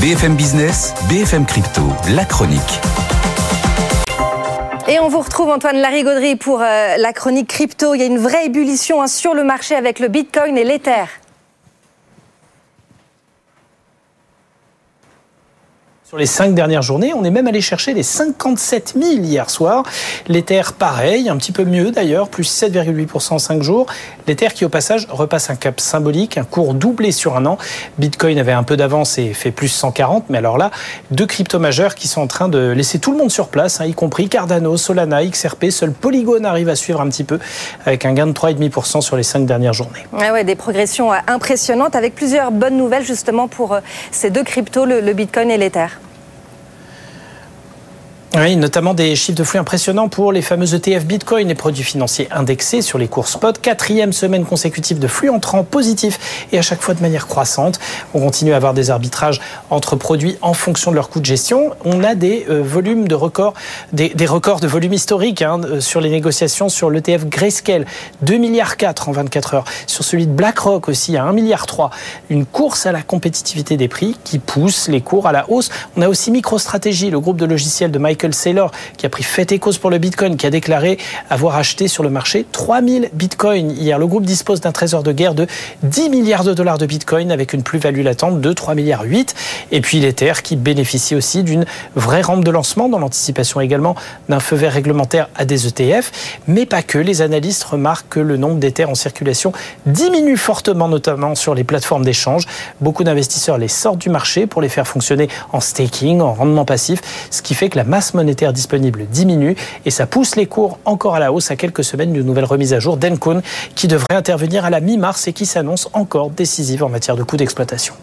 BFM Business, BFM Crypto, la chronique. Et on vous retrouve Antoine Larigauderie pour euh, la chronique crypto. Il y a une vraie ébullition hein, sur le marché avec le Bitcoin et l'Ether. Sur les cinq dernières journées, on est même allé chercher les 57 000 hier soir. L'Ether, pareil, un petit peu mieux d'ailleurs, plus 7,8% en 5 jours. L'Ether qui, au passage, repasse un cap symbolique, un cours doublé sur un an. Bitcoin avait un peu d'avance et fait plus 140, mais alors là, deux cryptos majeurs qui sont en train de laisser tout le monde sur place, hein, y compris Cardano, Solana, XRP. Seul Polygon arrive à suivre un petit peu avec un gain de 3,5% sur les cinq dernières journées. Ah ouais, des progressions euh, impressionnantes avec plusieurs bonnes nouvelles justement pour euh, ces deux cryptos, le, le Bitcoin et l'Ether. Oui, notamment des chiffres de flux impressionnants pour les fameux ETF Bitcoin, les produits financiers indexés sur les cours spot. Quatrième semaine consécutive de flux entrants positifs et à chaque fois de manière croissante. On continue à avoir des arbitrages entre produits en fonction de leur coût de gestion. On a des euh, volumes de records, des, records de volume historique hein, euh, sur les négociations sur l'ETF Grayscale, 2 milliards 4 en 24 heures. Sur celui de BlackRock aussi à 1 milliard 3. Une course à la compétitivité des prix qui pousse les cours à la hausse. On a aussi MicroStrategy, le groupe de logiciels de Michael Saylor, qui a pris fait et cause pour le Bitcoin, qui a déclaré avoir acheté sur le marché 3000 Bitcoins hier. Le groupe dispose d'un trésor de guerre de 10 milliards de dollars de Bitcoin avec une plus-value latente de 3 milliards 8. Et puis l'Ether qui bénéficie aussi d'une vraie rampe de lancement dans l'anticipation également d'un feu vert réglementaire à des ETF. Mais pas que. Les analystes remarquent que le nombre d'Ether en circulation diminue fortement, notamment sur les plateformes d'échange. Beaucoup d'investisseurs les sortent du marché pour les faire fonctionner en staking, en rendement passif, ce qui fait que la masse monétaire disponible diminue et ça pousse les cours encore à la hausse à quelques semaines d'une nouvelle remise à jour d'Encon qui devrait intervenir à la mi-mars et qui s'annonce encore décisive en matière de coûts d'exploitation.